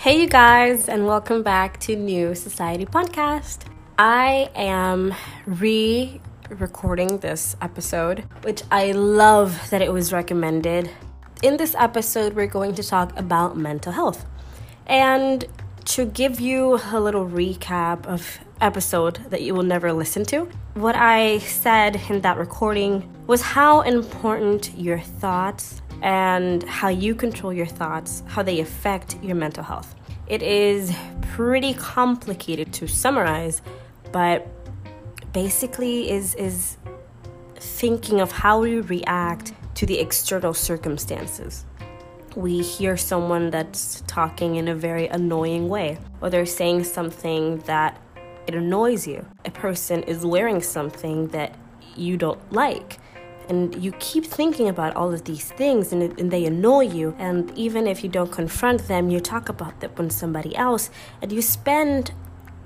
Hey, you guys, and welcome back to New Society Podcast. I am re recording this episode, which I love that it was recommended. In this episode, we're going to talk about mental health. And to give you a little recap of episode that you will never listen to, what I said in that recording was how important your thoughts and how you control your thoughts, how they affect your mental health. It is pretty complicated to summarize, but basically is is thinking of how we react to the external circumstances. We hear someone that's talking in a very annoying way, or they're saying something that it annoys you. A person is wearing something that you don't like and you keep thinking about all of these things and, and, they annoy you and even if you don't confront them you talk about them with somebody else and you spend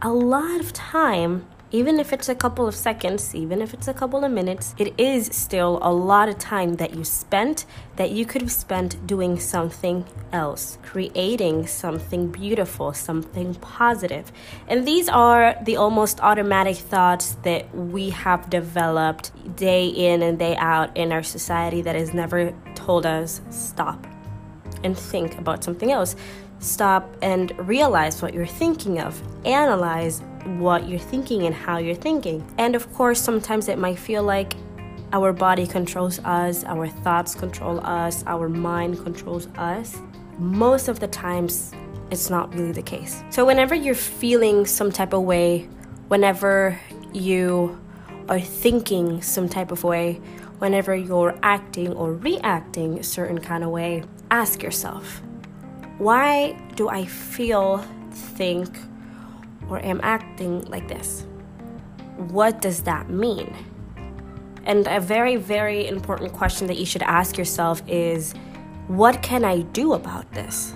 a lot of time even if it's a couple of seconds, even if it's a couple of minutes, it is still a lot of time that you spent that you could have spent doing something else, creating something beautiful, something positive. And these are the almost automatic thoughts that we have developed day in and day out in our society that has never told us stop and think about something else. Stop and realize what you're thinking of. Analyze what you're thinking and how you're thinking. And of course, sometimes it might feel like our body controls us, our thoughts control us, our mind controls us. Most of the times, it's not really the case. So, whenever you're feeling some type of way, whenever you are thinking some type of way, whenever you're acting or reacting a certain kind of way, ask yourself, why do I feel, think, or am acting like this? What does that mean? And a very, very important question that you should ask yourself is what can I do about this?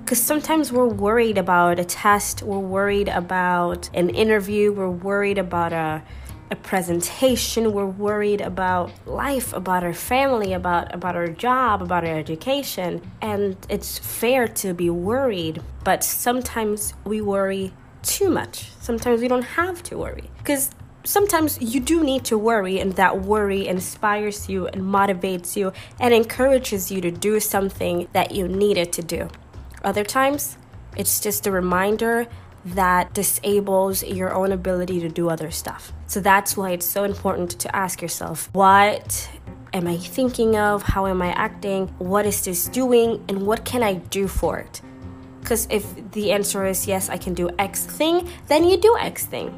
Because sometimes we're worried about a test, we're worried about an interview, we're worried about a, a presentation, we're worried about life, about our family, about, about our job, about our education. And it's fair to be worried, but sometimes we worry too much. Sometimes we don't have to worry. Because sometimes you do need to worry, and that worry inspires you and motivates you and encourages you to do something that you needed to do. Other times, it's just a reminder that disables your own ability to do other stuff. So that's why it's so important to ask yourself what am I thinking of? How am I acting? What is this doing? And what can I do for it? Because if the answer is yes, I can do X thing, then you do X thing.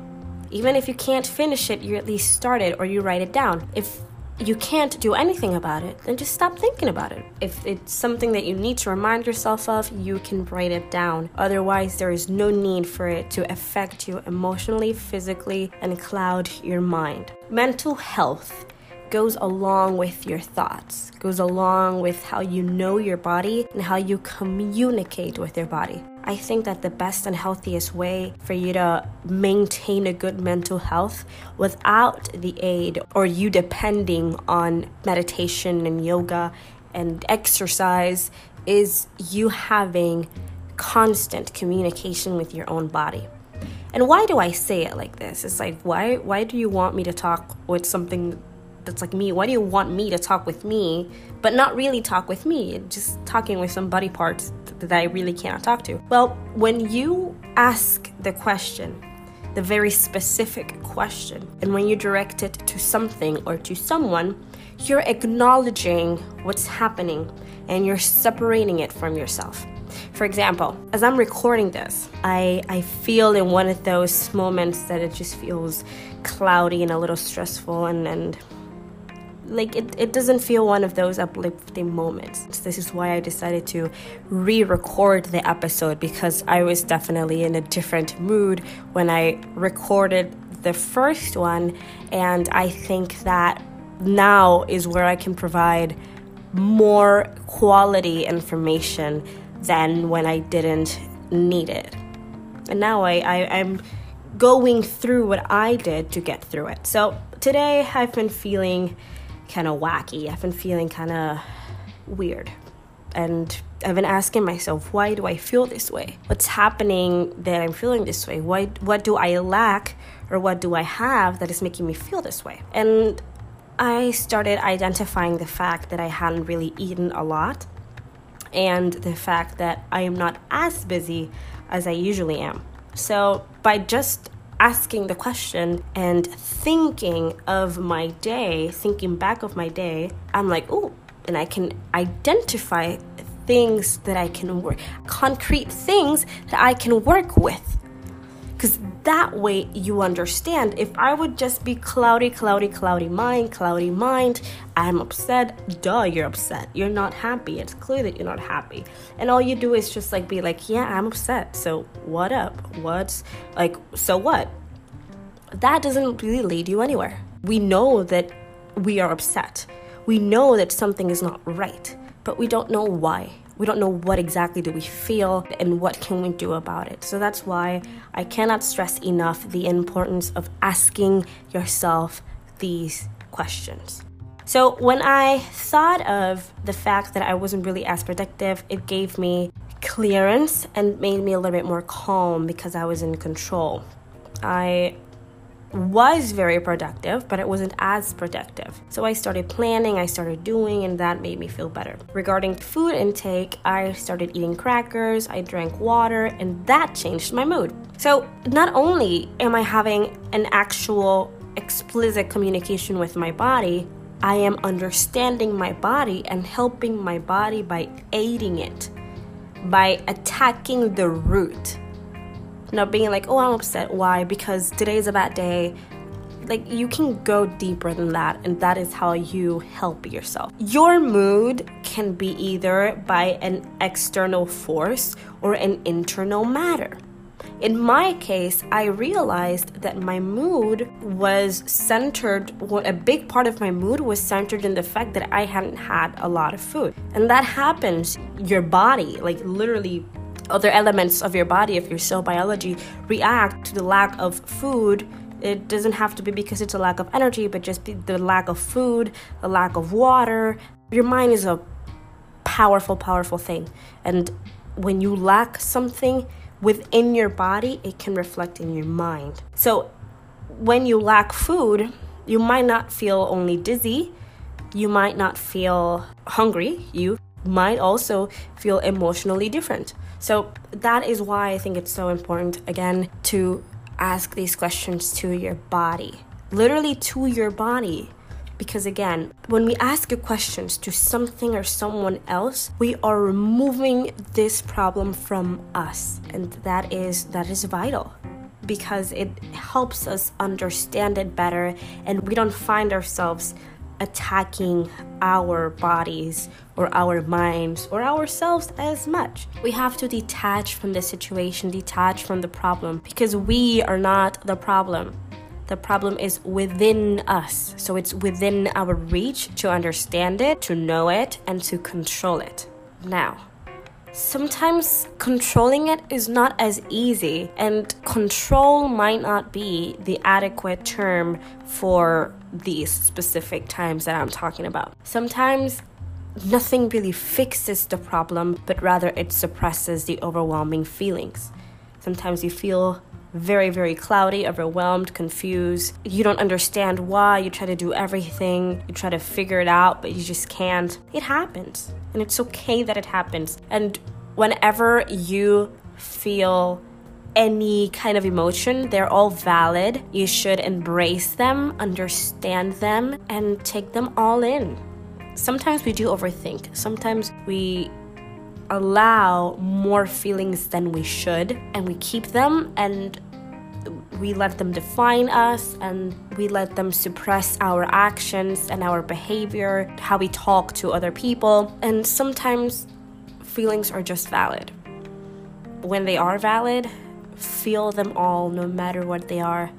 Even if you can't finish it, you at least start it or you write it down. If you can't do anything about it, then just stop thinking about it. If it's something that you need to remind yourself of, you can write it down. Otherwise, there is no need for it to affect you emotionally, physically, and cloud your mind. Mental health goes along with your thoughts, goes along with how you know your body and how you communicate with your body. I think that the best and healthiest way for you to maintain a good mental health without the aid or you depending on meditation and yoga and exercise is you having constant communication with your own body. And why do I say it like this? It's like why why do you want me to talk with something that's like me. Why do you want me to talk with me but not really talk with me? Just talking with some body parts that i really cannot talk to. Well when you ask the question the very specific question and when you direct it to something or to someone you're acknowledging what's happening and you're separating it from yourself. For example, as I'm recording this, I, I feel in one of those moments that it just feels cloudy and a little stressful and, and like it, it doesn't feel one of those uplifting moments. This is why I decided to re record the episode because I was definitely in a different mood when I recorded the first one, and I think that now is where I can provide more quality information than when I didn't need it. And now I, I, I'm going through what I did to get through it. So today I've been feeling kind of wacky. I've been feeling kind of weird. and I've been asking myself, why do I feel this way? What's happening that I'm feeling this way? Why, what do I lack or what do I have that is making me feel this way? And I started identifying the fact that I hadn't really eaten a lot and the fact that I am not as busy as I usually am. So, by just asking the question and thinking of my day, thinking back of my day, I'm like, oh, and I can identify things that I can work, concrete things that I can work with. Because that way you understand. If I would just be cloudy, cloudy, cloudy mind, cloudy mind, I'm upset, duh, you're upset. You're not happy. It's clear that you're not happy. And all you do is just like be like, yeah, I'm upset. So what up? What's like, so what? That doesn't really lead you anywhere. We know that we are upset. We know that something is not right, but we don't know why we don't know what exactly do we feel and what can we do about it. So that's why i cannot stress enough the importance of asking yourself these questions. So when i thought of the fact that i wasn't really as productive it gave me clearance and made me a little bit more calm because i was in control. I was very productive, but it wasn't as productive. So I started planning, I started doing, and that made me feel better. Regarding food intake, I started eating crackers, I drank water, and that changed my mood. So not only am I having an actual explicit communication with my body, I am understanding my body and helping my body by aiding it, by attacking the root not being like, oh, I'm upset. Why? Because today is a bad day. Like, you can go deeper than that, and that is how you help yourself. Your mood can be either by an external force or an internal matter. In my case, I realized that my mood was centered, what a big part of my mood was centered in the fact that I hadn't had a lot of food. And that happens, your body, like literally other elements of your body, of your cell biology, react to the lack of food. It doesn't have to be because it's a lack of energy, but just the lack of food, the lack of water. Your mind is a powerful, powerful thing. And when you lack something within your body, it can reflect in your mind. So when you lack food, you might not feel only dizzy, you might not feel hungry, you might also feel emotionally different. So that is why I think it's so important, again, to ask these questions to your body. Literally to your body. Because again, when we ask questions to something or someone else, we are removing this problem from us. And that is that is vital because it helps us understand it better and we don't find ourselves attacking our bodies or our minds or ourselves as much. We have to detach from the situation, detach from the problem because we are not the problem. The problem is within us. So it's within our reach to understand it, to know it, and to control it. Now, sometimes controlling it is not as easy, and control might not be the adequate term for these specific times that I'm talking about. Sometimes nothing really fixes the problem, but rather it suppresses the overwhelming feelings. Sometimes you feel very, very cloudy, overwhelmed, confused. You don't understand why. You try to do everything, you try to figure it out, but you just can't. It happens. And it's okay that it happens. And whenever you feel any kind of emotion, they're all valid. You should embrace them, understand them, and take them all in. Sometimes we do overthink. Sometimes we allow more feelings than we should, and we keep them and we let them define us and we let them suppress our actions and our behavior, how we talk to other people. And sometimes feelings are just valid. When they are valid, feel them all, no matter what they are.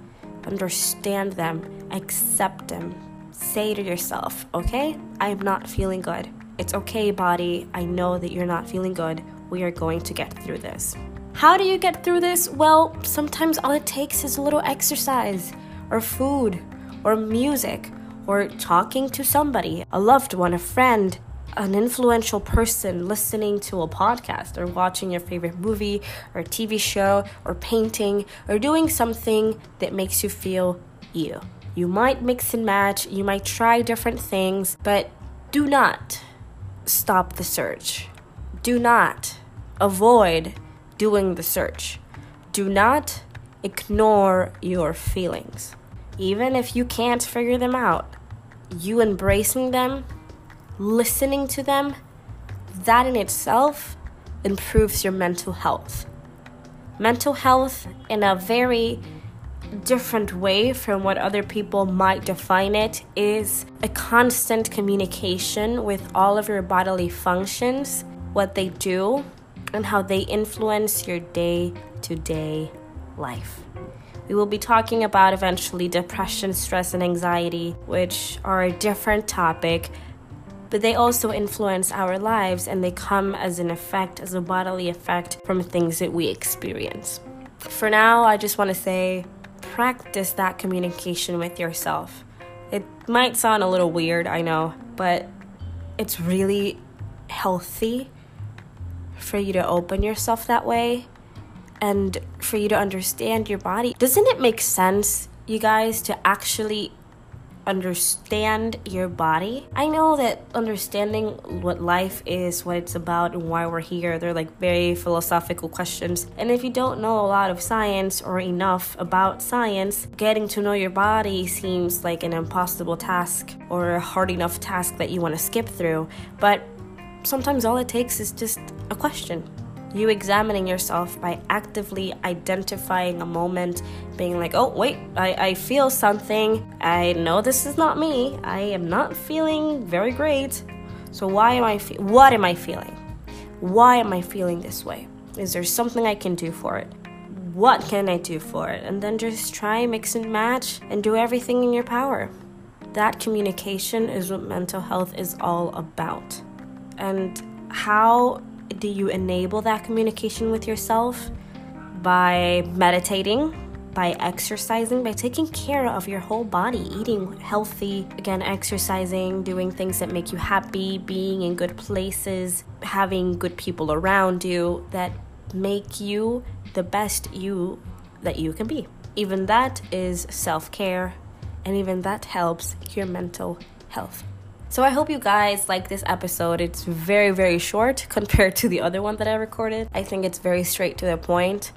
Understand them, accept them. Say to yourself, okay, I am not feeling good. It's okay, body. I know that you're not feeling good. We are going to get through this. How do you get through this? Well, sometimes all it takes is a little exercise, or food, or music, or talking to somebody, a loved one, a friend, an influential person listening to a podcast or watching your favorite movie or TV show or painting or doing something that makes you feel you. You might mix and match, you might try different things, but do not stop the search. Do not avoid doing the search. Do not ignore your feelings. Even if you can't figure them out, you embracing them, listening to them, that in itself improves your mental health. Mental health, in a very different way from what other people might define it, is a constant communication with all of your bodily functions, what they do, and how they influence your day to day life. We will be talking about eventually depression, stress, and anxiety, which are a different topic, but they also influence our lives and they come as an effect, as a bodily effect from things that we experience. For now, I just want to say practice that communication with yourself. It might sound a little weird, I know, but it's really healthy for you to open yourself that way and for you to understand your body. Doesn't it make sense, you guys, to actually understand your body? I know that understanding what life is, what it's about, and why we're here, they're like very philosophical questions. And if you don't know a lot of science or enough about science, getting to know your body seems like an impossible task or a hard enough task that you want to skip through. But sometimes all it takes is just a question. You examining yourself by actively identifying a moment, being like, oh, wait, I, I feel something. I know this is not me. I am not feeling very great. So, why am I, fe- what am I feeling? Why am I feeling this way? Is there something I can do for it? What can I do for it? And then just try, mix and match, and do everything in your power. That communication is what mental health is all about. And how do you enable that communication with yourself? By meditating, by exercising, by taking care of your whole body, eating healthy, again, exercising, doing things that make you happy, being in good places, having good people around you that make you the best you that you can be. Even that is self care, and even that helps your mental health. So I hope you guys like this episode. It's very, very short compared to the other one that I recorded. I think it's very straight to the point.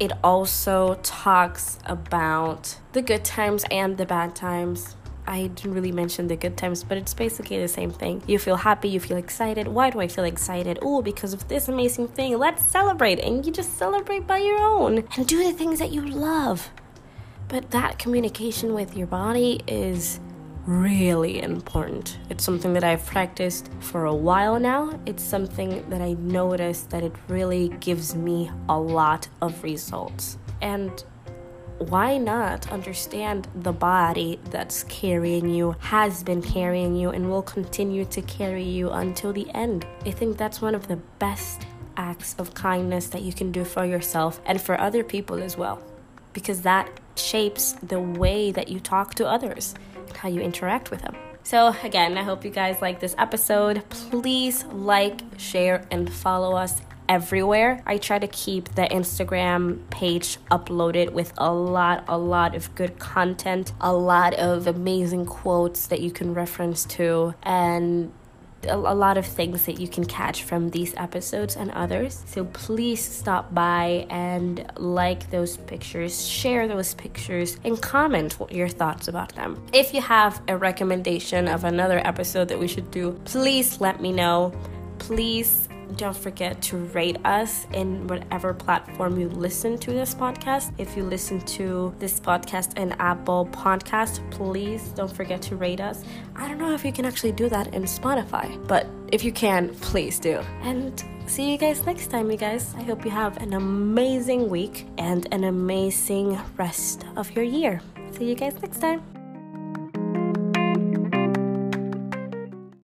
It also talks about the good times and the bad times. I didn't really mention the good times, but it's basically the same thing. You feel happy, you feel excited. Why do I feel excited? Oh, because of this amazing thing. Let's celebrate. And you just celebrate by your own and do the things that you love. But that communication with your body is really important. It's something that I've practiced for a while now. It's something that I noticed that it really gives me a lot of results. And why not understand the body that's carrying you, has been carrying you, and will continue to carry you until the end? I think that's one of the best acts of kindness that you can do for yourself and for other people as well, because that shapes the way that you talk to others how you interact with them. So, again, I hope you guys like this episode. Please like, share, and follow us everywhere. I try to keep the Instagram page uploaded with a lot, a lot of good content, a lot of amazing quotes that you can reference to, and a, lot of things that you can catch from these episodes and others. So please stop by and like those pictures, share those pictures, and comment what your thoughts about them. If you have a recommendation of another episode that we should do, please let me know. Please don't forget to rate us in whatever platform you listen to this podcast. If you listen to this podcast in Apple Podcast, please don't forget to rate us. I don't know if you can actually do that in Spotify, but if you can, please do. And see you guys next time, you guys. I hope you have an amazing week and an amazing rest of your year. See you guys next time.